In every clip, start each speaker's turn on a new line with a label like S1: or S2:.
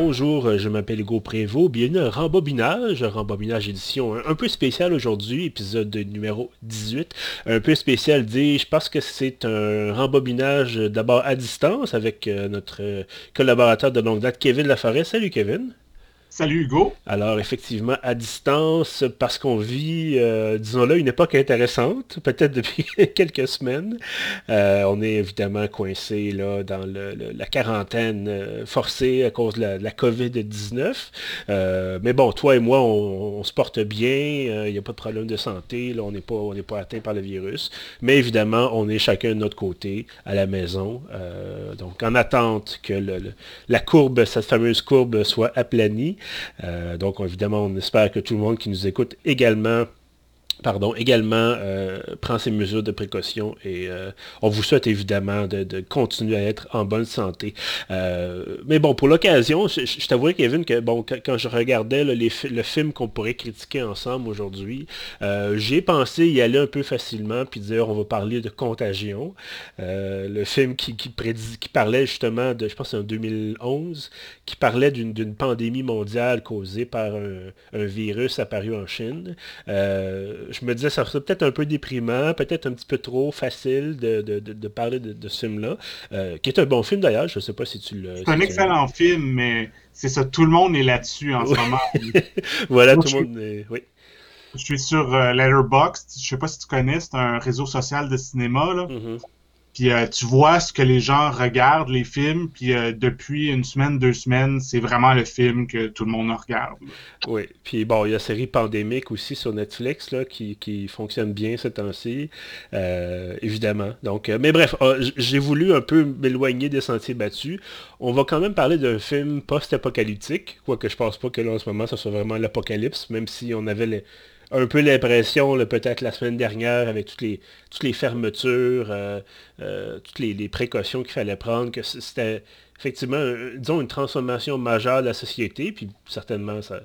S1: bonjour, je m'appelle Hugo Prévost. Bienvenue à Rembobinage, Rembobinage édition un, peu spécial aujourd'hui, épisode numéro 18. Un peu spécial, dis-je, parce que c'est un rembobinage d'abord à distance avec euh, notre collaborateur de longue date, Kevin Laforêt. Salut Kevin.
S2: Salut Hugo.
S1: Alors effectivement, à distance, parce qu'on vit, euh, disons-le, une époque intéressante, peut-être depuis quelques semaines. Euh, on est évidemment coincé là, dans la quarantaine euh, forcée à cause de la, COVID-19. mais bon, toi et moi, on, se porte bien, il n'y a pas de problème de santé, là, on n'est pas, pas atteint par le virus. Mais évidemment, on est chacun de notre côté à la maison. donc en attente que la courbe, cette fameuse courbe, soit aplanie. Euh, donc évidemment, on espère que tout le monde qui nous écoute également pardon, également euh, prend ses mesures de précaution et euh, on vous souhaite évidemment de, continuer à être en bonne santé. Euh, mais bon, pour l'occasion, je, t'avouerai, Kevin, que bon, quand, je regardais le film qu'on pourrait critiquer ensemble aujourd'hui, j'ai pensé y aller un peu facilement, puis dire on va parler de Contagion, le film qui, qui, qui parlait justement de, je pense c'est en 2011, qui parlait d'une pandémie mondiale causée par un, un virus apparu en Chine je me disais, ça serait peut-être un peu déprimant, peut-être un petit peu trop facile de, parler de, ce film-là, euh, qui est un bon film d'ailleurs, je ne sais pas si tu
S2: le... C'est un excellent film, mais c'est ça, tout le monde est là-dessus en ce moment.
S1: voilà, tout le monde est... Oui.
S2: Je suis sur euh, Letterboxd, je ne sais pas si tu connais, c'est un réseau social de cinéma, là. Mm-hmm. Puis euh, tu vois ce que les gens regardent, les films, puis euh, depuis une semaine, deux semaines, c'est vraiment le film que tout le monde regarde.
S1: Oui, puis bon, il y a la série Pandémique aussi sur Netflix là, qui, qui fonctionne bien ces temps-ci, euh, évidemment. Donc, mais bref, j'ai voulu un peu m'éloigner des sentiers battus. On va quand même parler d'un film post-apocalyptique, quoique je pense pas que là en ce moment, ça soit vraiment l'apocalypse, même si on avait les un peu l'impression, peut-être la semaine dernière, avec toutes les, les fermetures, euh, euh, toutes les, précautions qu'il fallait prendre, que c'était effectivement, disons, une transformation majeure de la société, puis certainement, ça,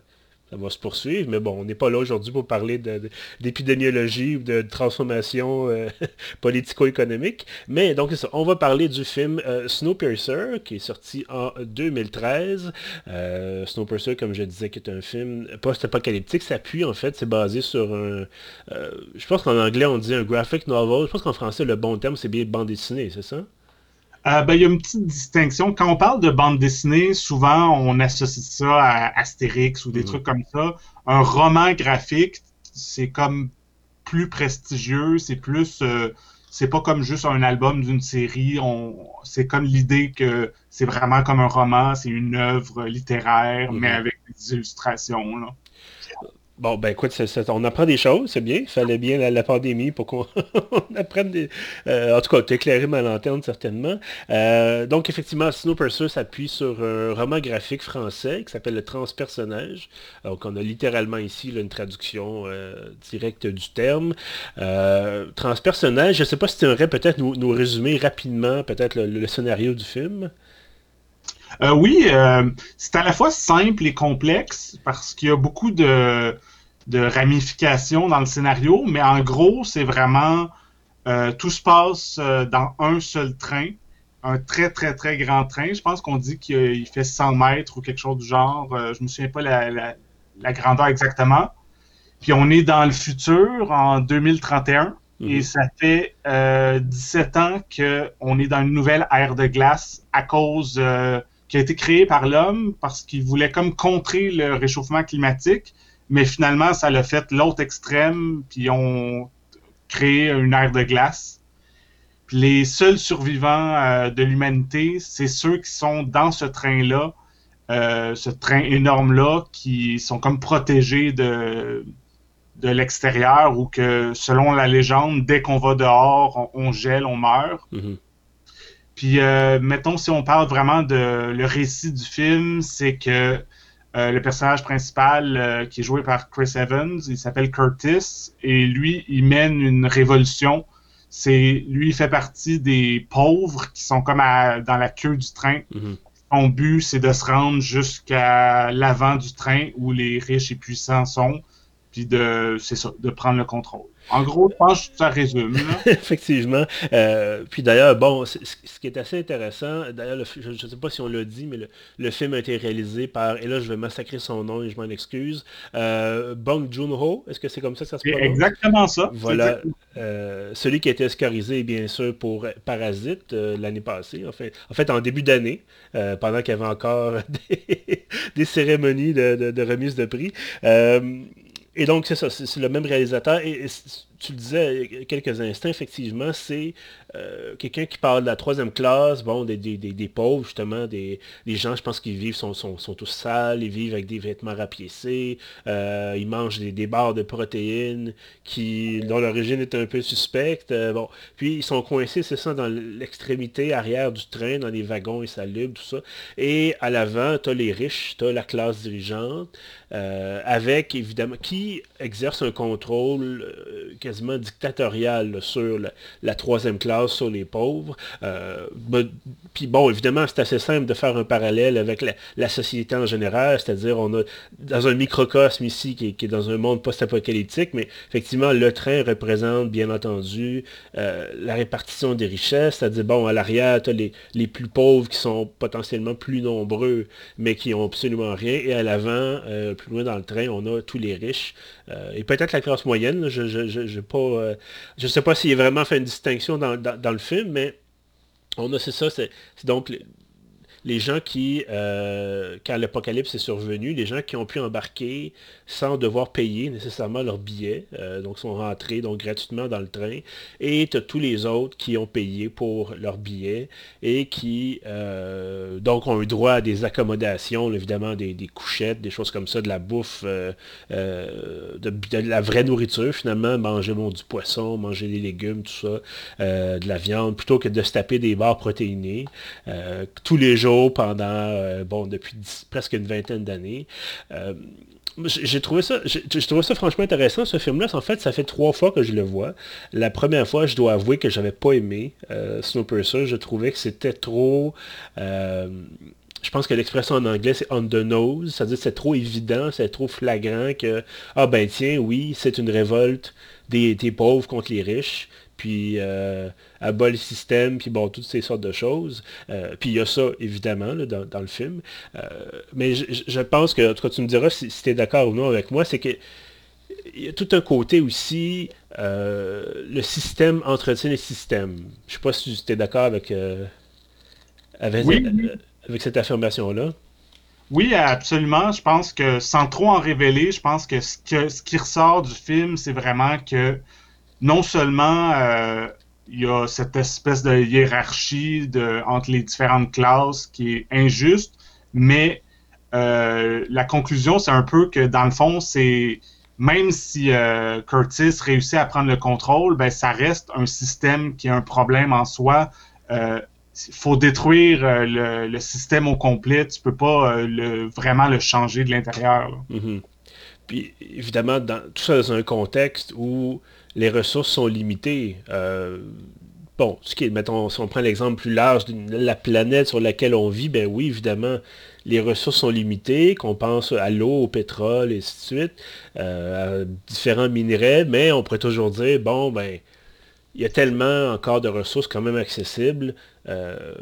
S1: ça va se poursuivre. Mais bon, on n'est pas là aujourd'hui pour parler d'épidémiologie ou de, transformation euh, politico-économique. Mais donc, on va parler du film euh, Snowpiercer, qui est sorti en 2013. Euh, Snowpiercer, comme je disais, qui est un film post-apocalyptique, s'appuie en fait, c'est basé sur un... je pense qu'en anglais, on dit un graphic novel. Je pense qu'en français, le bon terme, c'est bien bande dessinée, c'est ça?
S2: Euh, ben, il y a une petite distinction. Quand on parle de bande dessinée, souvent on associe ça à Astérix ou des mhm. trucs comme ça. Un roman graphique, c'est comme plus prestigieux, c'est plus, euh, c'est pas comme juste un album d'une série. On, c'est comme l'idée que c'est vraiment comme un roman, c'est une œuvre littéraire, mais mhm. avec des illustrations. Là.
S1: Bon, ben écoute, on apprend des choses, c'est bien. Il fallait bien la, pandémie pour qu'on apprenne des... Euh, en tout cas, t'éclairer ma lanterne, certainement. Euh, donc, effectivement, Snowpiercer s'appuie sur un roman graphique français qui s'appelle Le Transpersonnage. Donc, on a littéralement ici une traduction euh, directe du terme. Transpersonnage, je ne sais pas si tu aimerais peut-être nous, résumer rapidement peut-être le scénario du film.
S2: Euh, oui, euh, c'est à la fois simple et complexe parce qu'il y a beaucoup de, ramifications dans le scénario, mais en gros, c'est vraiment euh, tout se passe dans un seul train, un très très très grand train. Je pense qu'on dit qu'il fait 100 mètres ou quelque chose du genre. je me souviens pas la, la, grandeur exactement. Puis on est dans le futur en 2031. Et mhm. ça fait 17 ans qu'on est dans une nouvelle ère de glace à cause qui a été créé par l'homme parce qu'il voulait comme contrer le réchauffement climatique, mais finalement, ça l'a fait l'autre extrême, puis ont créé une ère de glace. Puis les seuls survivants euh, de l'humanité, c'est ceux qui sont dans ce train-là, euh, ce train énorme-là, qui sont comme protégés de, de l'extérieur ou que, selon la légende, dès qu'on va dehors, on, gèle, on meurt. Mm-hmm. Puis, euh, mettons, si on parle vraiment de le récit du film, c'est que euh, le personnage principal, euh, qui est joué par Chris Evans, il s'appelle Curtis, et lui, il mène une révolution. C'est lui, il fait partie des pauvres qui sont comme dans la queue du train. Mm-hmm. Son but, c'est de se rendre jusqu'à l'avant du train où les riches et puissants sont. Puis de, c'est ça, de prendre le contrôle. En gros, je pense que ça résume.
S1: Effectivement. Euh, puis d'ailleurs, bon, ce qui est assez intéressant, d'ailleurs, je ne sais pas si on l'a dit, mais le, film a été réalisé par, et là je vais massacrer son nom et je m'en excuse, euh, Bong Joon-ho, est-ce que c'est comme ça que ça se
S2: passe Exactement ça.
S1: Voilà. Euh, celui qui a été oscarisé, bien sûr, pour Parasite l'année passée, en fait, en, fait, en début d'année, pendant qu'il y avait encore des, cérémonies de, de, remise de prix. Et donc, c'est ça, c'est le même réalisateur. Tu le disais quelques instants, effectivement, c'est euh, quelqu'un qui parle de la troisième classe, bon, des, pauvres, justement, des, gens, je pense qu'ils vivent, sont, sont, tous sales, ils vivent avec des vêtements rapiécés, euh, ils mangent des, barres de protéines qui, dont l'origine est un peu suspecte. Euh, bon, puis ils sont coincés, c'est ça, dans l'extrémité arrière du train, dans les wagons et salubres, tout ça. Et à l'avant, tu as les riches, tu as la classe dirigeante, avec, évidemment, qui exerce un contrôle quasiment dictatorial sur la, troisième classe, sur les pauvres. Euh, puis bon, évidemment, c'est assez simple de faire un parallèle avec la, société en général, c'est-à-dire on a dans un microcosme ici qui est, dans un monde post-apocalyptique, mais effectivement, le train représente bien entendu euh, la répartition des richesses, c'est-à-dire, bon, à l'arrière, tu as les, les, plus pauvres qui sont potentiellement plus nombreux, mais qui n'ont absolument rien, et à l'avant, euh, plus loin dans le train, on a tous les riches, et peut-être la classe moyenne, je, pas, euh, je sais pas s'il a vraiment fait une distinction dans, dans le film, mais on a, c'est ça, c'est donc les gens qui, euh, quand l'apocalypse est survenu, les gens qui ont pu embarquer sans devoir payer nécessairement leur billet, euh, donc sont rentrés donc gratuitement dans le train, et tu as tous les autres qui ont payé pour leur billet et qui euh, donc ont eu droit à des accommodations, évidemment des, couchettes, des choses comme ça, de la bouffe, de, la vraie nourriture finalement, manger du poisson, manger des légumes, tout ça, de la viande, plutôt que de se taper des barres protéinées tous les jours pendant, euh, bon, depuis presque une vingtaine d'années. Euh, j'ai trouvé ça j'ai trouvé ça franchement intéressant ce film là en fait ça fait trois fois que je le vois. La première fois je dois avouer que j'avais pas aimé euh, Snowpiercer je trouvais que c'était trop je pense que l'expression en anglais c'est on the nose. C'est-à-dire c'est trop évident c'est trop flagrant que ah ben tiens oui c'est une révolte des, des pauvres contre les riches puis euh, bas le système, puis bon, toutes ces sortes de choses. Euh, puis il y a ça, évidemment, dans, le film. Euh, mais je, pense que, en tout cas, tu me diras si, tu es d'accord ou non avec moi, c'est que il y a tout un côté aussi, euh, le système entretient les systèmes. Je ne sais pas si tu es d'accord avec, avec, avec cette affirmation-là.
S2: Oui, absolument. Je pense que sans trop en révéler, je pense que ce, que, ce qui ressort du film, c'est vraiment que non seulement euh, il y a cette espèce de hiérarchie entre les différentes classes qui est injuste, mais euh, la conclusion, c'est un peu que dans le fond, c'est même si euh, Curtis réussit à prendre le contrôle, ben, ça reste un système qui a un problème en soi. Il faut détruire le, système au complet. Tu peux pas le, vraiment le changer de l'intérieur.
S1: Mm-hmm. Puis évidemment, tout ça dans un contexte où les ressources sont limitées. Euh, bon, ce qui est, mettons, si on prend l'exemple plus large de la planète sur laquelle on vit, ben oui, évidemment, les ressources sont limitées, qu'on pense à l'eau, au pétrole, et ainsi de suite, euh, à différents minerais, mais on pourrait toujours dire, bon, ben, il y a tellement encore de ressources quand même accessibles, euh,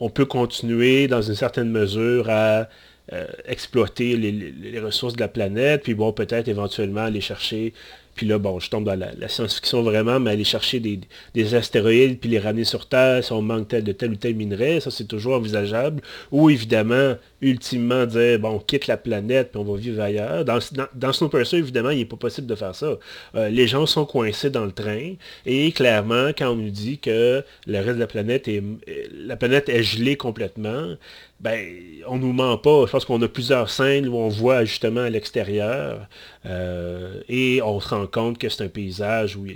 S1: on peut continuer dans une certaine mesure à exploiter les, les, ressources de la planète, puis bon, peut-être éventuellement aller chercher puis là, bon, je tombe dans la, science-fiction vraiment, mais aller chercher des, astéroïdes puis les ramener sur Terre si on manque tel, de tel ou tel minerai, ça c'est toujours envisageable. Ou évidemment, ultimement dire, bon, on quitte la planète puis on va vivre ailleurs. Dans, dans, dans évidemment, il n'est pas possible de faire ça. Euh, les gens sont coincés dans le train et clairement, quand on nous dit que le reste de la planète est, la planète est gelée complètement, ben, on nous ment pas. Je pense qu'on a plusieurs scènes où on voit justement à l'extérieur euh, et on se rend compte que c'est un paysage où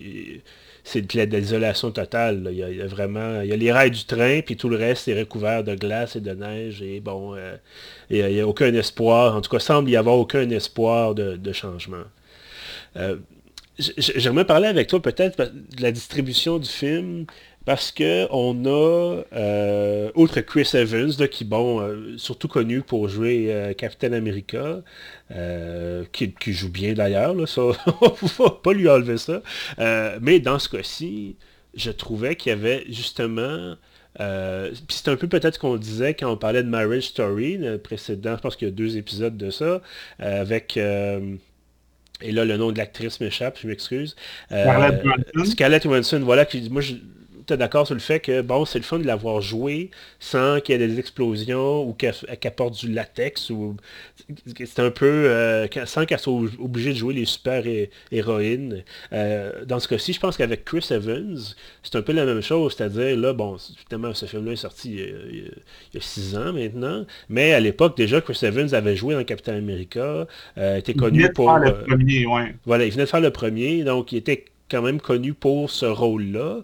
S1: c'est de l'isolation totale. Il, y a, vraiment, il y a les rails du train, puis tout le reste est recouvert de glace et de neige. Et bon, euh, il n'y a, aucun espoir. En tout cas, semble y avoir aucun espoir de, changement. Euh, j'aimerais parler avec toi peut-être de la distribution du film parce que on a, euh, outre Chris Evans, qui, bon, euh, surtout connu pour jouer euh, Captain America, qui, joue bien d'ailleurs, ça, on va pas lui enlever ça. mais dans ce cas-ci, je trouvais qu'il y avait justement puis c'est un peu peut-être ce qu'on disait quand on parlait de Marriage Story, le précédent, je pense qu'il y a deux épisodes de ça, avec et là, le nom de l'actrice m'échappe, je m'excuse. Scarlett Johansson. Scarlett Johansson, voilà. Qui, moi, d'accord sur le fait que, bon, c'est le fun de l'avoir joué sans qu'il y ait des explosions ou qu'elle apporte du latex ou c'est un peu euh, sans qu'elle soit obligée de jouer les super héroïnes. Euh, dans ce cas-ci, je pense qu'avec Chris Evans, c'est un peu la même chose, c'est-à-dire là, bon, évidemment, ce film-là est sorti il y, a, six ans maintenant, mais à l'époque déjà, Chris Evans avait joué dans Captain America, euh, était connu pour. le premier, Voilà, il venait de faire le premier, donc il était quand même connu pour ce rôle-là.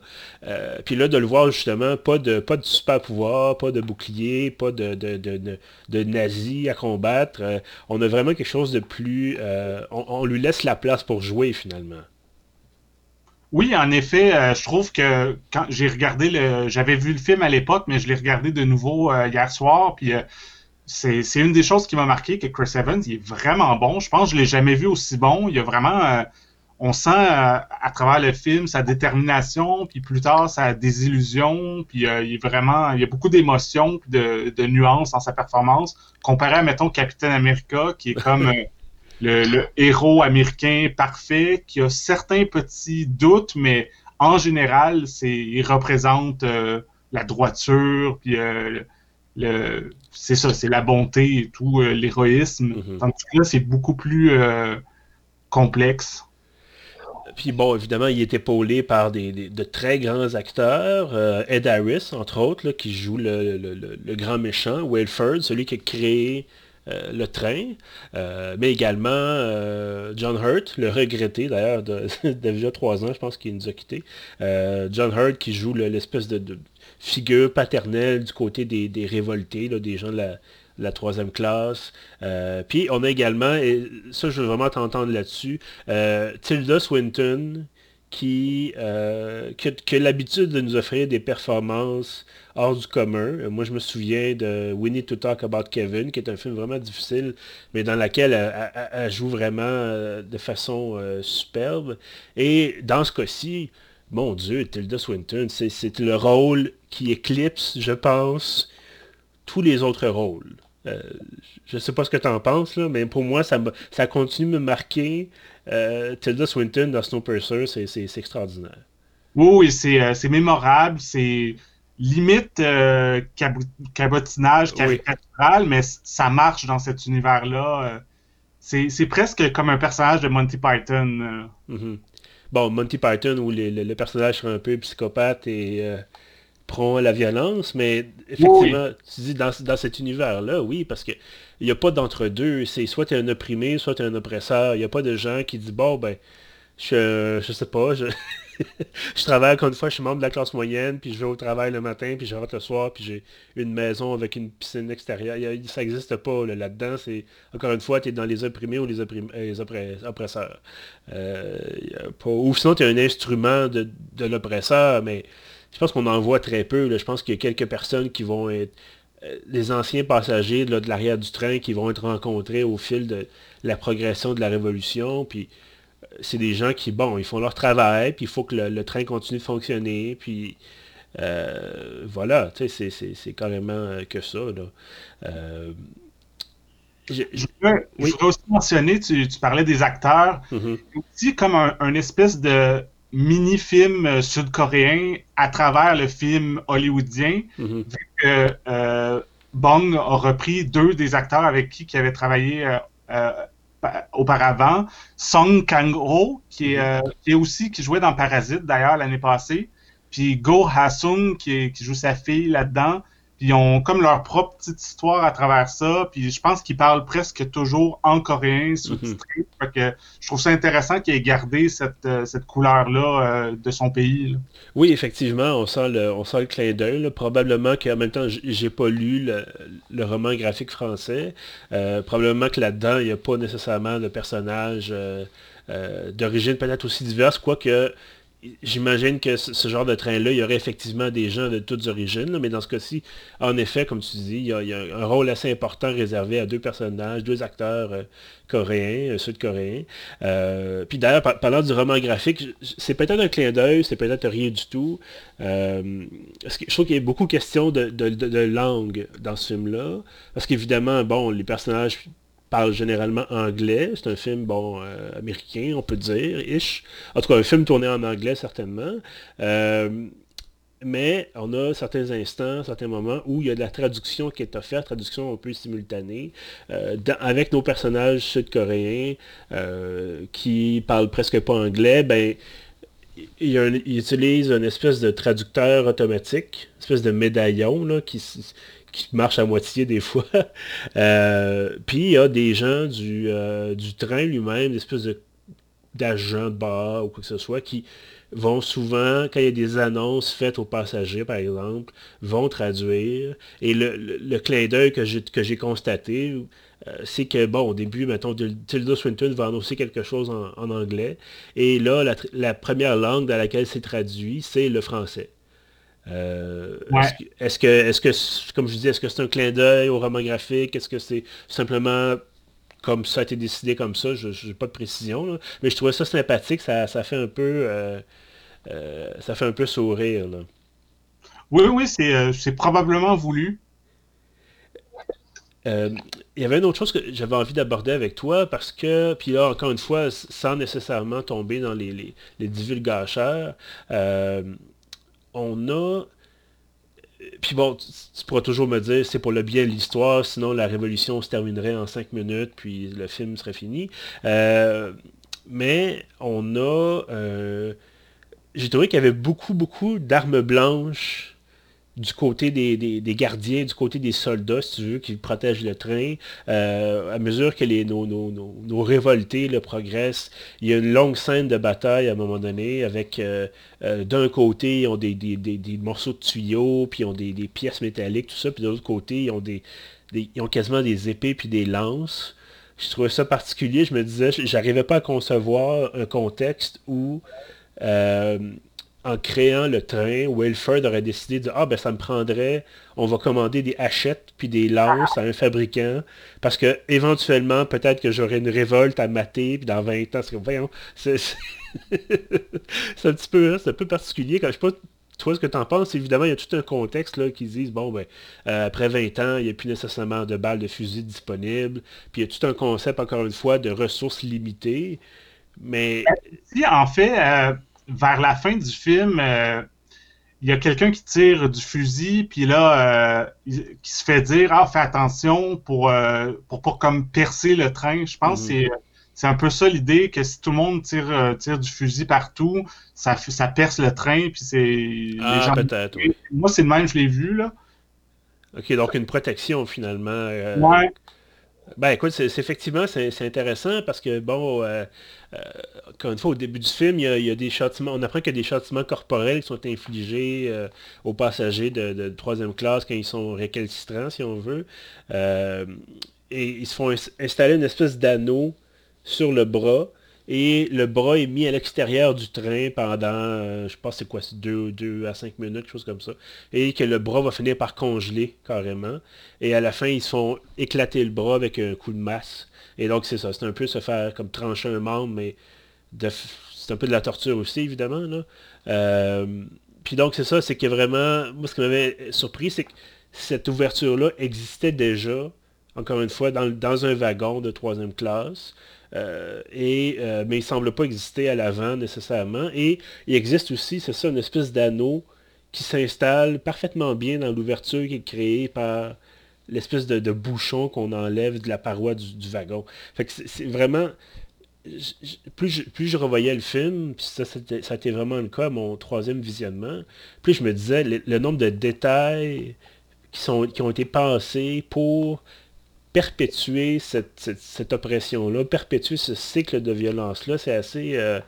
S1: Euh, puis là, de le voir justement, pas de, pas de super pouvoir, pas de bouclier, pas de, de, de, nazis à combattre. Euh, on a vraiment quelque chose de plus... Euh, on, lui laisse la place pour jouer finalement.
S2: Oui, en effet, je trouve que quand j'ai regardé le... J'avais vu le film à l'époque, mais je l'ai regardé de nouveau hier soir, puis... c'est une des choses qui m'a marqué que Chris Evans, il est vraiment bon. Je pense que je l'ai jamais vu aussi bon. Il a vraiment on sent euh, à, travers le film sa détermination, puis plus tard sa désillusion, puis euh, il est vraiment, il y a beaucoup d'émotions, de, de nuances dans sa performance, comparé à mettons Captain America, qui est comme euh, le, héros américain parfait, qui a certains petits doutes, mais en général, c'est, il représente la droiture, puis le, c'est ça, c'est la bonté et tout, l'héroïsme. Mm-hmm. Tandis que là, c'est beaucoup plus complexe.
S1: Puis bon, évidemment, il est épaulé par de très grands acteurs. Euh, Ed Harris, entre autres, qui joue le, grand méchant. Wilford, celui qui a créé euh, le train. Euh, mais également John Hurt, le regretté d'ailleurs de, déjà trois ans, je pense qu'il nous a quittés. John Hurt qui joue l'espèce de, figure paternelle du côté des, des révoltés, des gens de la, la troisième classe. Euh, puis on a également, et ça je veux vraiment t'entendre là-dessus, euh, Tilda Swinton qui, euh, qui, a, l'habitude de nous offrir des performances hors du commun. Moi je me souviens de We Need to Talk About Kevin, qui est un film vraiment difficile, mais dans lequel elle, joue vraiment de façon superbe. Et dans ce cas-ci, mon Dieu, Tilda Swinton, c'est le rôle qui éclipse, je pense, tous les autres rôles. Euh, je sais pas ce que tu en penses, là, mais pour moi, ça, ça continue de me marquer. Euh, Tilda Swinton dans Snowpiercer, c'est extraordinaire.
S2: Oui, euh, c'est mémorable, c'est limite cabotinage caricatural, mais ça marche dans cet univers-là. c'est presque comme un personnage de Monty Python.
S1: Mm-hmm. Bon, Monty Python, où le personnage serait un peu psychopathe et prend la violence, mais effectivement, tu dis dans, cet univers-là, oui, parce que il n'y a pas d'entre-deux. C'est soit tu es un opprimé, soit tu es un oppresseur. Il n'y a pas de gens qui disent bon ben je, je sais pas, je, je travaille encore une fois, je suis membre de la classe moyenne, puis je vais au travail le matin, puis je rentre le soir, puis j'ai une maison avec une piscine extérieure. ça n'existe pas là-dedans. c'est encore une fois, tu es dans les opprimés ou les, les oppresseurs. Euh, ou sinon, tu es un instrument de, de l'oppresseur, mais je pense qu'on en voit très peu. Je pense qu'il y a quelques personnes qui vont être euh, les anciens passagers de l'arrière du train qui vont être rencontrés au fil de la progression de la révolution. Puis euh, c'est des gens qui, bon, ils font leur travail, puis il faut que le, train continue de fonctionner. Puis euh, voilà, tu sais, c'est carrément que ça.
S2: je, voudrais, aussi mentionner, tu, parlais des acteurs, mm-hmm. aussi comme un, espèce de mini-film euh, sud-coréen à travers le film hollywoodien, mhm. vu que euh, Bong a repris deux des acteurs avec qui il avait travaillé euh, auparavant. Song Kang-ho, qui, mhm. qui, est aussi qui jouait dans Parasite d'ailleurs l'année passée, puis Go Ha-sung qui, qui joue sa fille là-dedans. Puis ils ont comme leur propre petite histoire à travers ça. Puis je pense qu'ils parlent presque toujours en coréen sous-titré. Mhm. que je trouve ça intéressant qu'ils aient gardé cette, euh, cette couleur-là euh, de son pays.
S1: Oui, effectivement, on sent le, on sent le clin d'œil. Probablement qu'en même temps, j'ai pas lu le, roman graphique français. Euh, probablement que là-dedans, il n'y a pas nécessairement de personnage d'origine peut-être aussi diverse, quoique J'imagine que ce, genre de train-là, il y aurait effectivement des gens de toutes origines, mais dans ce cas-ci, en effet, comme tu dis, il y, a, un rôle assez important réservé à deux personnages, deux acteurs euh, coréens, euh, sud-coréens. Euh, puis d'ailleurs, parlant du roman graphique, c'est peut-être un clin d'œil, c'est peut-être rien du tout. je trouve qu'il y a beaucoup de questions de langue dans ce film-là, parce qu'évidemment, bon, les personnages parle généralement anglais. C'est un film, bon, euh, américain, on peut dire, ish. En tout cas, un film tourné en anglais, certainement. Euh, mais on a certains instants, certains moments où il y a de la traduction qui est offerte, traduction un peu simultanée, euh, avec nos personnages sud-coréens qui parlent presque pas anglais, ben, il, utilise une espèce de traducteur automatique, une espèce de médaillon là, qui, qui marche à moitié des fois. Euh, puis il y a des gens du, euh, du train lui-même, des espèces d'agents de, bar ou quoi que ce soit, qui vont souvent, quand il y a des annonces faites aux passagers, par exemple, vont traduire. Et le, clin d'œil que j'ai constaté, euh, c'est que, bon, au début, mettons, Tilda Swinton va annoncer quelque chose en, anglais. Et là, la, la, première langue dans laquelle c'est traduit, c'est le français. Euh, est-ce que, comme je disais, est-ce que c'est un clin d'œil au roman graphique? Est-ce que c'est simplement comme ça a été décidé comme ça? Je n'ai pas de précision, mais je trouvais ça sympathique. Ça, fait un peu, euh, euh, ça fait un peu sourire.
S2: Oui, oui, c'est, probablement voulu.
S1: Il y avait une autre chose que j'avais envie d'aborder avec toi parce que, puis là, encore une fois, sans nécessairement tomber dans les, les, divulgateurs, on a... Puis bon, tu, pourras toujours me dire, c'est pour le bien de l'histoire, sinon la révolution se terminerait en cinq minutes, puis le film serait fini. Euh, mais on a... Euh, j'ai trouvé qu'il y avait beaucoup, beaucoup d'armes blanches du côté des, gardiens, du côté des soldats, si tu veux, qui protègent le train. Euh, à mesure que les, nos, nos, révoltés le progressent, il y a une longue scène de bataille à un moment donné avec euh, euh, d'un côté, ils ont des, morceaux de tuyaux, puis ils ont des, pièces métalliques, tout ça, puis de l'autre côté, ils ont des, ils ont quasiment des épées puis des lances. Je trouvais ça particulier. Je me disais, j'arrivais pas à concevoir un contexte où en créant le train, Wilford aurait décidé de Ah, ben ça me prendrait, on va commander des hachettes puis des lances à un fabricant, parce que éventuellement, peut-être que j'aurai une révolte à mater, puis dans 20 ans, c'est voyons, c'est un petit peu, hein, c'est un peu particulier. Quand je sais pas toi, ce que tu en penses, évidemment, il y a tout un contexte là, qui disent, bon, ben, euh, après 20 ans, il n'y a plus nécessairement de balles de fusil disponibles. Puis il y a tout un concept, encore une fois, de ressources limitées. Mais...
S2: Si, en fait, euh, vers la fin du film, euh, il y a quelqu'un qui tire du fusil, puis là, euh, qui se fait dire Ah, fais attention pour, euh, pour, comme percer le train. Je pense que mhm. c'est un peu ça l'idée, que si tout le monde tire, tire du fusil partout, ça, ça perce le train, puis c'est.
S1: Ah, peut-être.
S2: Moi, c'est le même, je l'ai vu, là.
S1: Ok, donc une protection finalement.
S2: ouais.
S1: Ben écoute, c'est, effectivement, c'est, intéressant parce que, bon, euh, encore une fois, au début du film, il y a, des châtiments, on apprend qu'il y a des châtiments corporels qui sont infligés euh, aux passagers de, troisième classe quand ils sont récalcitrants, si on veut. et ils se font installer une espèce d'anneau sur le bras et le bras est mis à l'extérieur du train pendant, euh, je pense c'est quoi, c'est 2 à 5 minutes, quelque chose comme ça. Et que le bras va finir par congeler carrément. Et à la fin, ils se font éclater le bras avec un coup de masse. Et donc c'est ça, c'est un peu se faire comme trancher un membre, mais c'est un peu de la torture aussi, évidemment. Là. Euh, puis donc c'est ça, c'est que vraiment, moi ce qui m'avait surpris, c'est que cette ouverture-là existait déjà, encore une fois, dans, dans un wagon de troisième classe. Euh, et, euh, mais il ne semble pas exister à l'avant nécessairement. Et il existe aussi, c'est ça, une espèce d'anneau qui s'installe parfaitement bien dans l'ouverture qui est créée par l'espèce de, bouchon qu'on enlève de la paroi du, wagon. c'est vraiment... plus, je, plus je revoyais le film, puis ça, ça a été vraiment le cas mon troisième visionnement, plus je me disais le, nombre de détails qui, sont, qui ont été passés pour perpétuer cette, oppression-là, perpétuer ce cycle de violence-là, c'est assez, euh,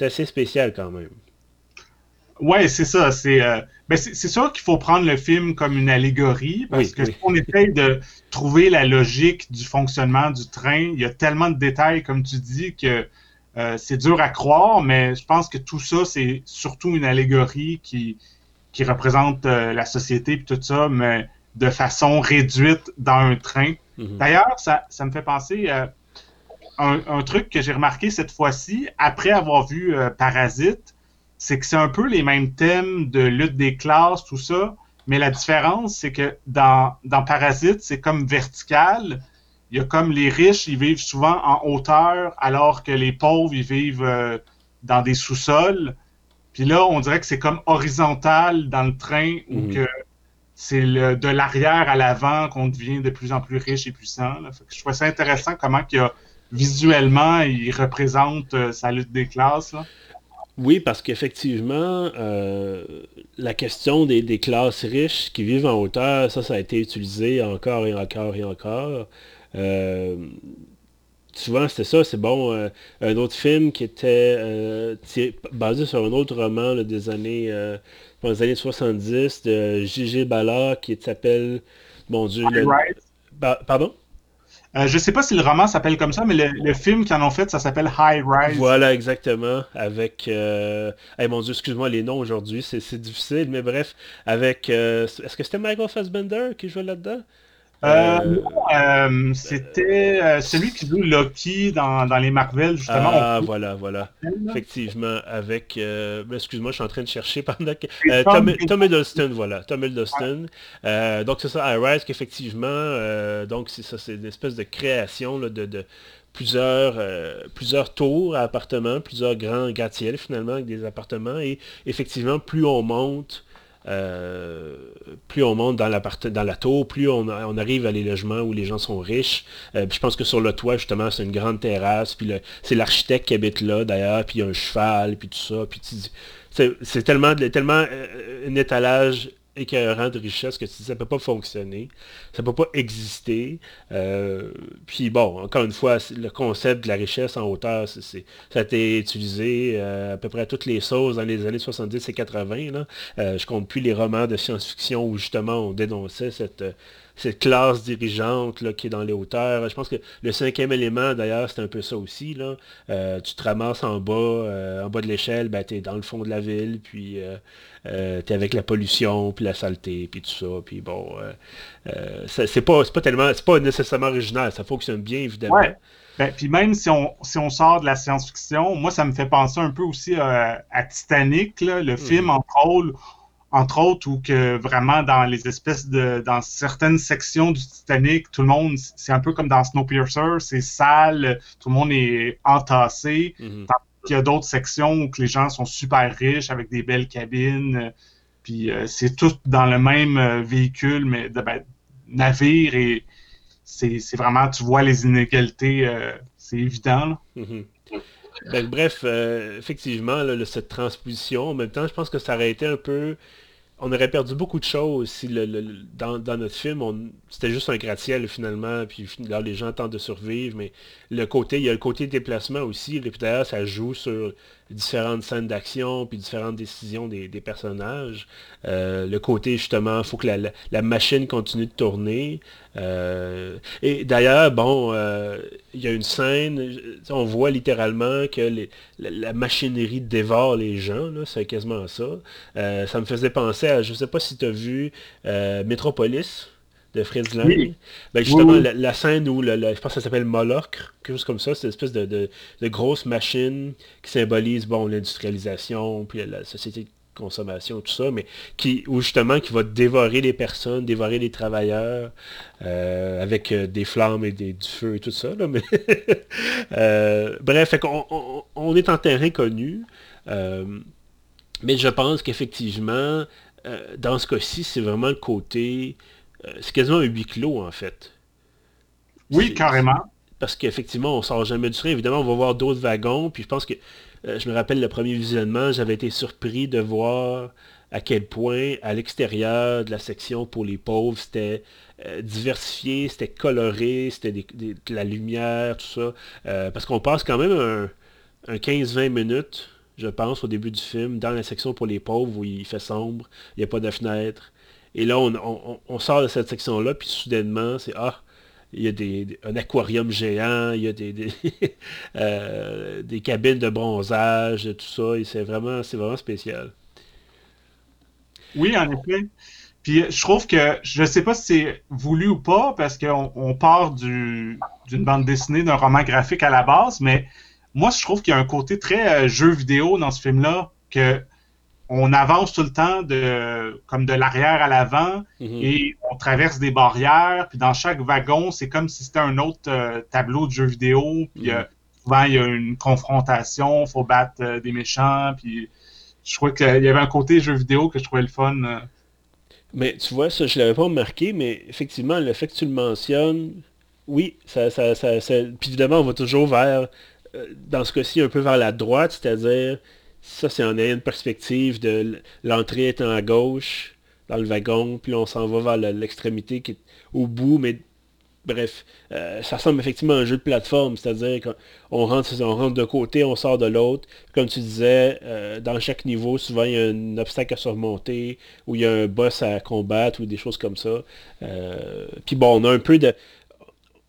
S1: assez spécial quand même.
S2: Ouais, c'est ça. C'est euh, ben, sûr qu'il faut prendre le film comme une allégorie, parce que si on essaye de trouver la logique du fonctionnement du train, il y a tellement de détails, comme tu dis, que c'est dur à croire, mais je pense que tout ça, c'est surtout une allégorie qui, qui représente la société et tout ça, mais de façon réduite dans un train. Mhm. D'ailleurs, ça, ça, me fait penser à un, un truc que j'ai remarqué cette fois-ci, après avoir vu Parasite, c'est que c'est un peu les mêmes thèmes de lutte des classes, tout ça, mais la différence, c'est que dans, dans Parasite, c'est comme vertical. Il y a comme les riches, ils vivent souvent en hauteur, alors que les pauvres, ils vivent euh, dans des sous-sols. Puis là, on dirait que c'est comme horizontal dans le train, où mhm. que c'est de l'arrière à l'avant qu'on devient de plus en plus riche et puissant. je trouve ça intéressant comment visuellement, il représente euh, sa lutte des classes.
S1: Oui, parce qu'effectivement, euh, la question des, classes riches qui vivent en hauteur, ça, ça a été utilisé encore et encore et encore. Euh, souvent, c'était ça. C'est bon, un autre film qui était basé sur un autre roman des années, des années 70 de J.G. Ballard qui s'appelle, mon Dieu, le... Pardon?
S2: Euh, je sais pas si le roman s'appelle comme ça, mais le, film qu'ils en ont fait, ça s'appelle High Rise.
S1: Voilà, exactement. Avec. Euh... mon Dieu, excuse-moi les noms aujourd'hui, c'est difficile, mais bref, avec. Euh, est-ce que c'était Michael Fassbender qui jouait là-dedans?
S2: Euh, euh, c'était euh, celui qui joue Loki dans, dans les Marvel, justement.
S1: Ah, voilà, voilà. Effectivement, avec... Ben, excuse-moi, je suis en train de chercher pendant que... Tom, Tom, Hiddleston, voilà. Tom Hiddleston. donc, c'est ça, I Rise, qu'effectivement, donc, c'est ça, c'est une espèce de création de, de plusieurs, plusieurs tours à appartements, plusieurs grands gratte finalement avec des appartements. Et effectivement, plus on monte euh, plus on monte dans la, tour, plus on, arrive à les logements où les gens sont riches. Euh, je pense que sur le toit, justement, c'est une grande terrasse. Puis c'est l'architecte qui habite là, d'ailleurs. Puis il y a un cheval, puis tout ça. Puis c'est tellement, tellement euh, un étalage écœurant de richesse que ça ne peut pas fonctionner, ça ne peut pas exister. Euh, puis bon, encore une fois, le concept de la richesse en hauteur, ça a été utilisé euh, à peu près à toutes les sauces dans les années 70 et 80. Là. Euh, je compte plus les romans de science-fiction où justement on dénonçait cette cette classe dirigeante là, qui est dans les hauteurs. Je pense que le cinquième élément, d'ailleurs, c'est un peu ça aussi. Là. Euh, tu te ramasses en bas, euh, en bas de l'échelle, ben, tu es dans le fond de la ville, puis euh, tu es avec la pollution, puis la saleté, puis tout ça. Puis bon, c'est pas, pas tellement, c'est pas nécessairement original, ça fonctionne bien, évidemment.
S2: Ben, puis même si on, si on sort de la science-fiction, moi, ça me fait penser un peu aussi à Titanic, le hmm. film, entre autres entre autres, ou que vraiment dans les espèces de. dans certaines sections du Titanic, tout le monde, c'est un peu comme dans Snowpiercer, c'est sale, tout le monde est entassé. Mm Il y a d'autres sections où que les gens sont super riches avec des belles cabines. Puis euh, c'est tout dans le même euh, véhicule, mais de ben, navire et c'est vraiment, tu vois les inégalités, euh, c'est évident.
S1: Mhm. Ben, bref, effectivement, cette transposition, en même temps, je pense que ça aurait été un peu on aurait perdu beaucoup de choses si dans, notre film, c'était juste un gratte-ciel finalement, puis là les gens tentent de survivre, mais le côté, il y a le côté déplacement aussi, et puis d'ailleurs ça joue sur différentes scènes d'action, puis différentes décisions des, personnages. Euh, le côté, justement, il faut que la, machine continue de tourner. Euh, et d'ailleurs, bon, euh, il y a une scène, on voit littéralement que la, machinerie dévore les gens, c'est quasiment ça. ça me faisait penser à, je ne sais pas si tu as vu Metropolis de Fritz Lang. Ben, justement, La, scène où, je pense que ça s'appelle Moloch, quelque chose comme ça, c'est une espèce de, de, grosse machine qui symbolise bon, l'industrialisation, puis la société de consommation, tout ça, mais qui, où justement, qui va dévorer les personnes, dévorer les travailleurs, euh, avec euh, des flammes et des, du feu et tout ça. Là, mais euh, bref, on, on, est en terrain connu, mais je pense qu'effectivement, dans ce cas-ci, c'est vraiment le côté c'est quasiment un huis clos, en fait.
S2: Oui, carrément.
S1: Parce qu'effectivement, on sort jamais du train. Évidemment, on va voir d'autres wagons. Puis je pense que, euh, je me rappelle le premier visionnement, j'avais été surpris de voir à quel point, à l'extérieur de la section pour les pauvres, c'était euh, diversifié, c'était coloré, c'était de la lumière, tout ça. parce qu'on passe quand même un, un 15-20 minutes, je pense, au début du film, dans la section pour les pauvres, où il fait sombre, il n'y a pas de fenêtre. Et là, on, sort de cette section-là, puis soudainement, c'est Ah, il y a des, un aquarium géant, il y a des, des, des cabines de bronzage, tout ça, et c'est vraiment, c'est spécial.
S2: Oui, en effet. Puis je trouve que, je sais pas si c'est voulu ou pas, parce qu'on on part d'une bande dessinée, d'un roman graphique à la base, mais moi, je trouve qu'il y a un côté très euh, jeu vidéo dans ce film-là, que on avance tout le temps de comme de l'arrière à l'avant mm-hmm. et on traverse des barrières. Puis dans chaque wagon, c'est comme si c'était un autre euh, tableau de jeu vidéo. Puis mm-hmm. euh, souvent, il y a une confrontation, faut battre des méchants. Puis je crois qu'il y avait un côté jeu vidéo que je trouvais le fun.
S1: Mais tu vois, ça, je l'avais pas remarqué, mais effectivement, le fait que tu le mentionnes, oui, ça, ça, ça, puis évidemment, on va toujours vers, euh, dans ce cas-ci, un peu vers la droite, c'est-à-dire, ça, c'est en ayant une perspective de l'entrée étant à gauche, dans le wagon, puis on s'en va vers l'extrémité qui est au bout, mais Bref, euh, ça ressemble effectivement à un jeu de plateforme, c'est-à-dire qu'on rentre, on rentre de côté, on sort de l'autre. Comme tu disais, euh, dans chaque niveau, souvent il y a un obstacle à surmonter, ou il y a un boss à combattre, ou des choses comme ça. Euh, puis bon, on a un peu de.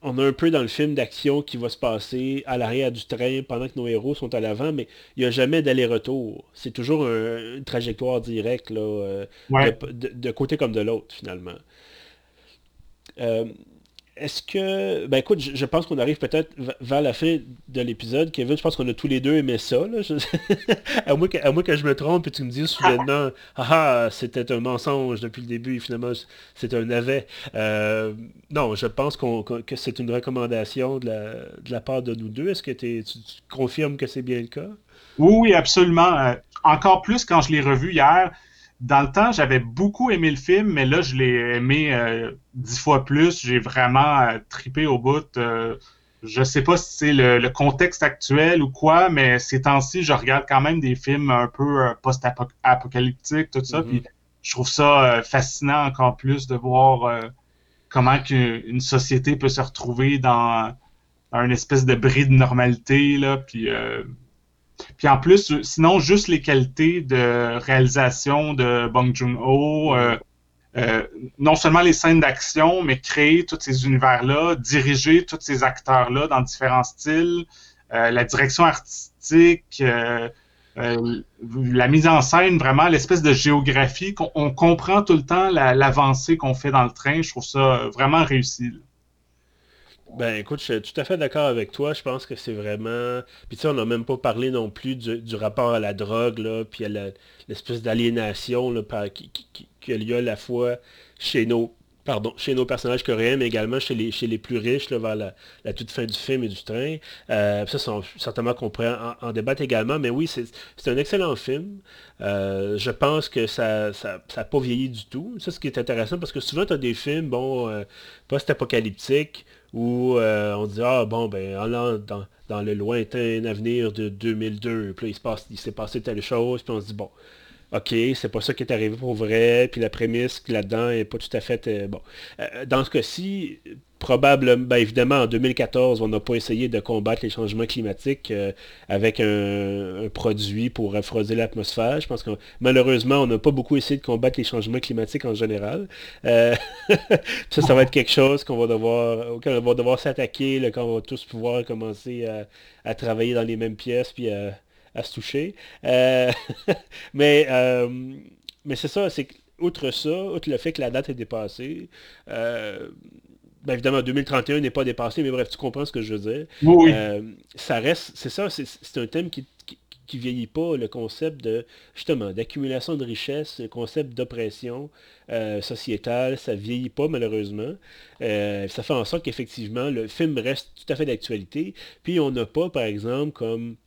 S1: On a un peu dans le film d'action qui va se passer à l'arrière du train pendant que nos héros sont à l'avant, mais il n'y a jamais d'aller-retour. C'est toujours une trajectoire directe, là, de, côté comme de l'autre, finalement. Est-ce que... Ben écoute, je, pense qu'on arrive peut-être vers la fin de l'épisode. Kevin, je pense qu'on a tous les deux aimé ça. à, moins que, je me trompe et tu me dises soudainement, ah, ah c'était un mensonge depuis le début et finalement c'est un navet. Euh, non, je pense que c'est une recommandation de la, part de nous deux. Est-ce que tu, confirmes que c'est bien le cas?
S2: Oui, oui, absolument. Euh, encore plus quand je l'ai revu hier dans le temps, j'avais beaucoup aimé le film, mais là, je l'ai aimé euh, dix fois plus. J'ai vraiment euh, tripé au bout. Euh, je sais pas si c'est le, contexte actuel ou quoi, mais ces temps-ci, je regarde quand même des films un peu post-apocalyptiques, tout ça. Mm-hmm. Puis je trouve ça fascinant encore plus de voir comment une société peut se retrouver dans un espèce de bris de normalité. Là, puis puis en plus, sinon, juste les qualités de réalisation de Bong Joon-ho, euh, euh, non seulement les scènes d'action, mais créer tous ces univers-là, diriger tous ces acteurs-là dans différents styles, euh, la direction artistique, la mise en scène, vraiment l'espèce de géographie, qu'on comprend tout le temps l'avancée qu'on fait dans le train. Je trouve ça vraiment réussi.
S1: Ben écoute, je suis tout à fait d'accord avec toi. Je pense que c'est vraiment. Puis tu sais, on n'a même pas parlé non plus du, rapport à la drogue, puis à l'espèce d'aliénation qui, qui, a lieu à la fois chez nos personnages coréens, mais également chez les, plus riches, là, vers la, toute fin du film et du train. Euh, ça, sont, certainement qu'on pourrait en, débattre également, mais oui, c'est un excellent film. Euh, je pense que ça n'a ça pas vieilli du tout. Ça, ce qui est intéressant, parce que souvent, tu as des films, bon, euh, post-apocalyptiques, où on dit, ah bon, ben, allant dans, dans le lointain avenir de 2002, puis il s'est passé telle chose, puis on se dit, bon, OK, c'est pas ça qui est arrivé pour vrai, puis la prémisse là-dedans est pas tout à fait... Euh, bon. Euh, dans ce cas-ci, probablement, ben évidemment, en 2014, on n'a pas essayé de combattre les changements climatiques euh, avec un, produit pour refroidir l'atmosphère. Je pense que malheureusement, on n'a pas beaucoup essayé de combattre les changements climatiques en général. ça, ça va être quelque chose qu'on va devoir, auquel on va devoir s'attaquer quand on va tous pouvoir commencer à, travailler dans les mêmes pièces, puis à se toucher. Euh, mais euh, mais c'est ça, c'est outre ça, outre le fait que la date est dépassée, euh, ben évidemment 2031 n'est pas dépassé, mais bref, tu comprends ce que je veux dire.
S2: Oui.
S1: ça reste, c'est ça, c'est un thème qui, qui, vieillit pas, le concept de justement d'accumulation de richesse, le concept d'oppression sociétale, ça vieillit pas malheureusement. ça fait en sorte qu'effectivement le film reste tout à fait d'actualité. Puis on n'a pas, par exemple, comme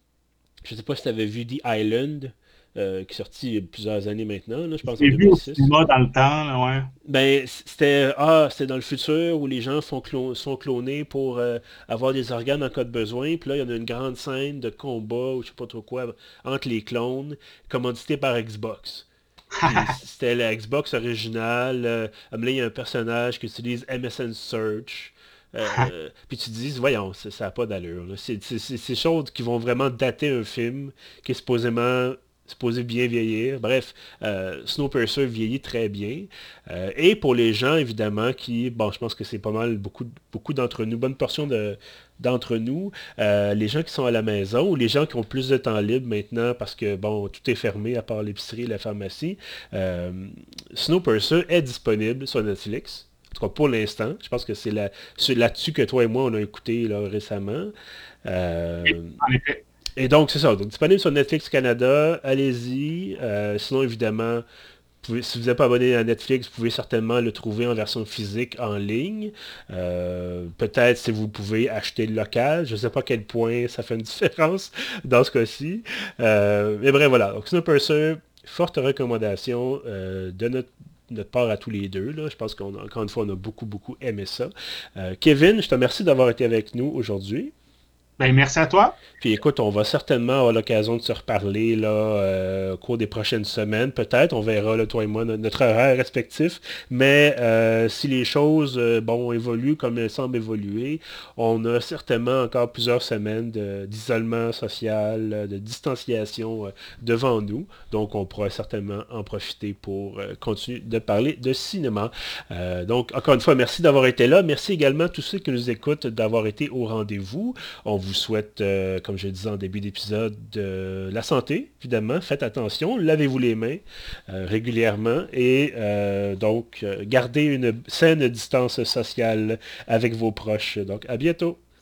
S1: je sais pas si tu avais vu The Island, euh, qui est sorti il y a plusieurs années maintenant, je pense en 2006.
S2: Vu dans le temps, ouais.
S1: Ben, c'était ah, dans le futur où les gens sont, sont clonés pour euh, avoir des organes en cas de besoin. Puis là, il y en a une grande scène de combat ou je sais pas trop quoi entre les clones, commandité par Xbox. c'était la Xbox originale. Euh, là, il y a un personnage qui utilise MSN Search. Euh, puis tu te dis, voyons, ça n'a pas d'allure. C'est ces choses qui vont vraiment dater un film qui est supposément supposé bien vieillir. Bref, euh, Snowpiercer vieillit très bien. Euh, et pour les gens, évidemment, qui, bon, je pense que c'est pas mal, beaucoup, d'entre nous, bonne portion de, d'entre nous, euh, les gens qui sont à la maison ou les gens qui ont plus de temps libre maintenant parce que, bon, tout est fermé à part l'épicerie et la pharmacie, euh, Snowpiercer est disponible sur Netflix. En tout cas, pour l'instant. Je pense que c'est là, là-dessus que toi et moi, on a écouté là, récemment. Et donc, c'est ça. Donc, disponible sur Netflix Canada. Allez-y. Euh, sinon, évidemment, si vous n'êtes pas abonné à Netflix, vous pouvez certainement le trouver en version physique en ligne. Euh, peut-être si vous pouvez acheter le local. Je ne sais pas à quel point ça fait une différence dans ce cas-ci. Euh, mais bref, voilà. Donc, Snowpiercer, forte recommandation de notre part à tous les deux. Là. Je pense qu'encore une fois, on a beaucoup, beaucoup aimé ça. Kevin, je te remercie d'avoir été avec nous aujourd'hui.
S2: Ben, merci à toi.
S1: Puis écoute, on va certainement avoir l'occasion de se reparler là, euh, au cours des prochaines semaines. Peut-être, on verra, là, toi et moi, notre horaire respectif. Mais euh, si les choses euh, bon, évoluent comme elles semblent évoluer, on a certainement encore plusieurs semaines d'isolement social, de distanciation devant nous. Donc, on pourra certainement en profiter pour continuer de parler de cinéma. donc, encore une fois, merci d'avoir été là. Merci également à tous ceux qui nous écoutent d'avoir été au rendez-vous. Souhaite, euh, comme je disais en début d'épisode, de la santé, évidemment. Faites attention, lavez-vous les mains euh, régulièrement et euh, donc gardez une saine distance sociale avec vos proches. Donc à bientôt.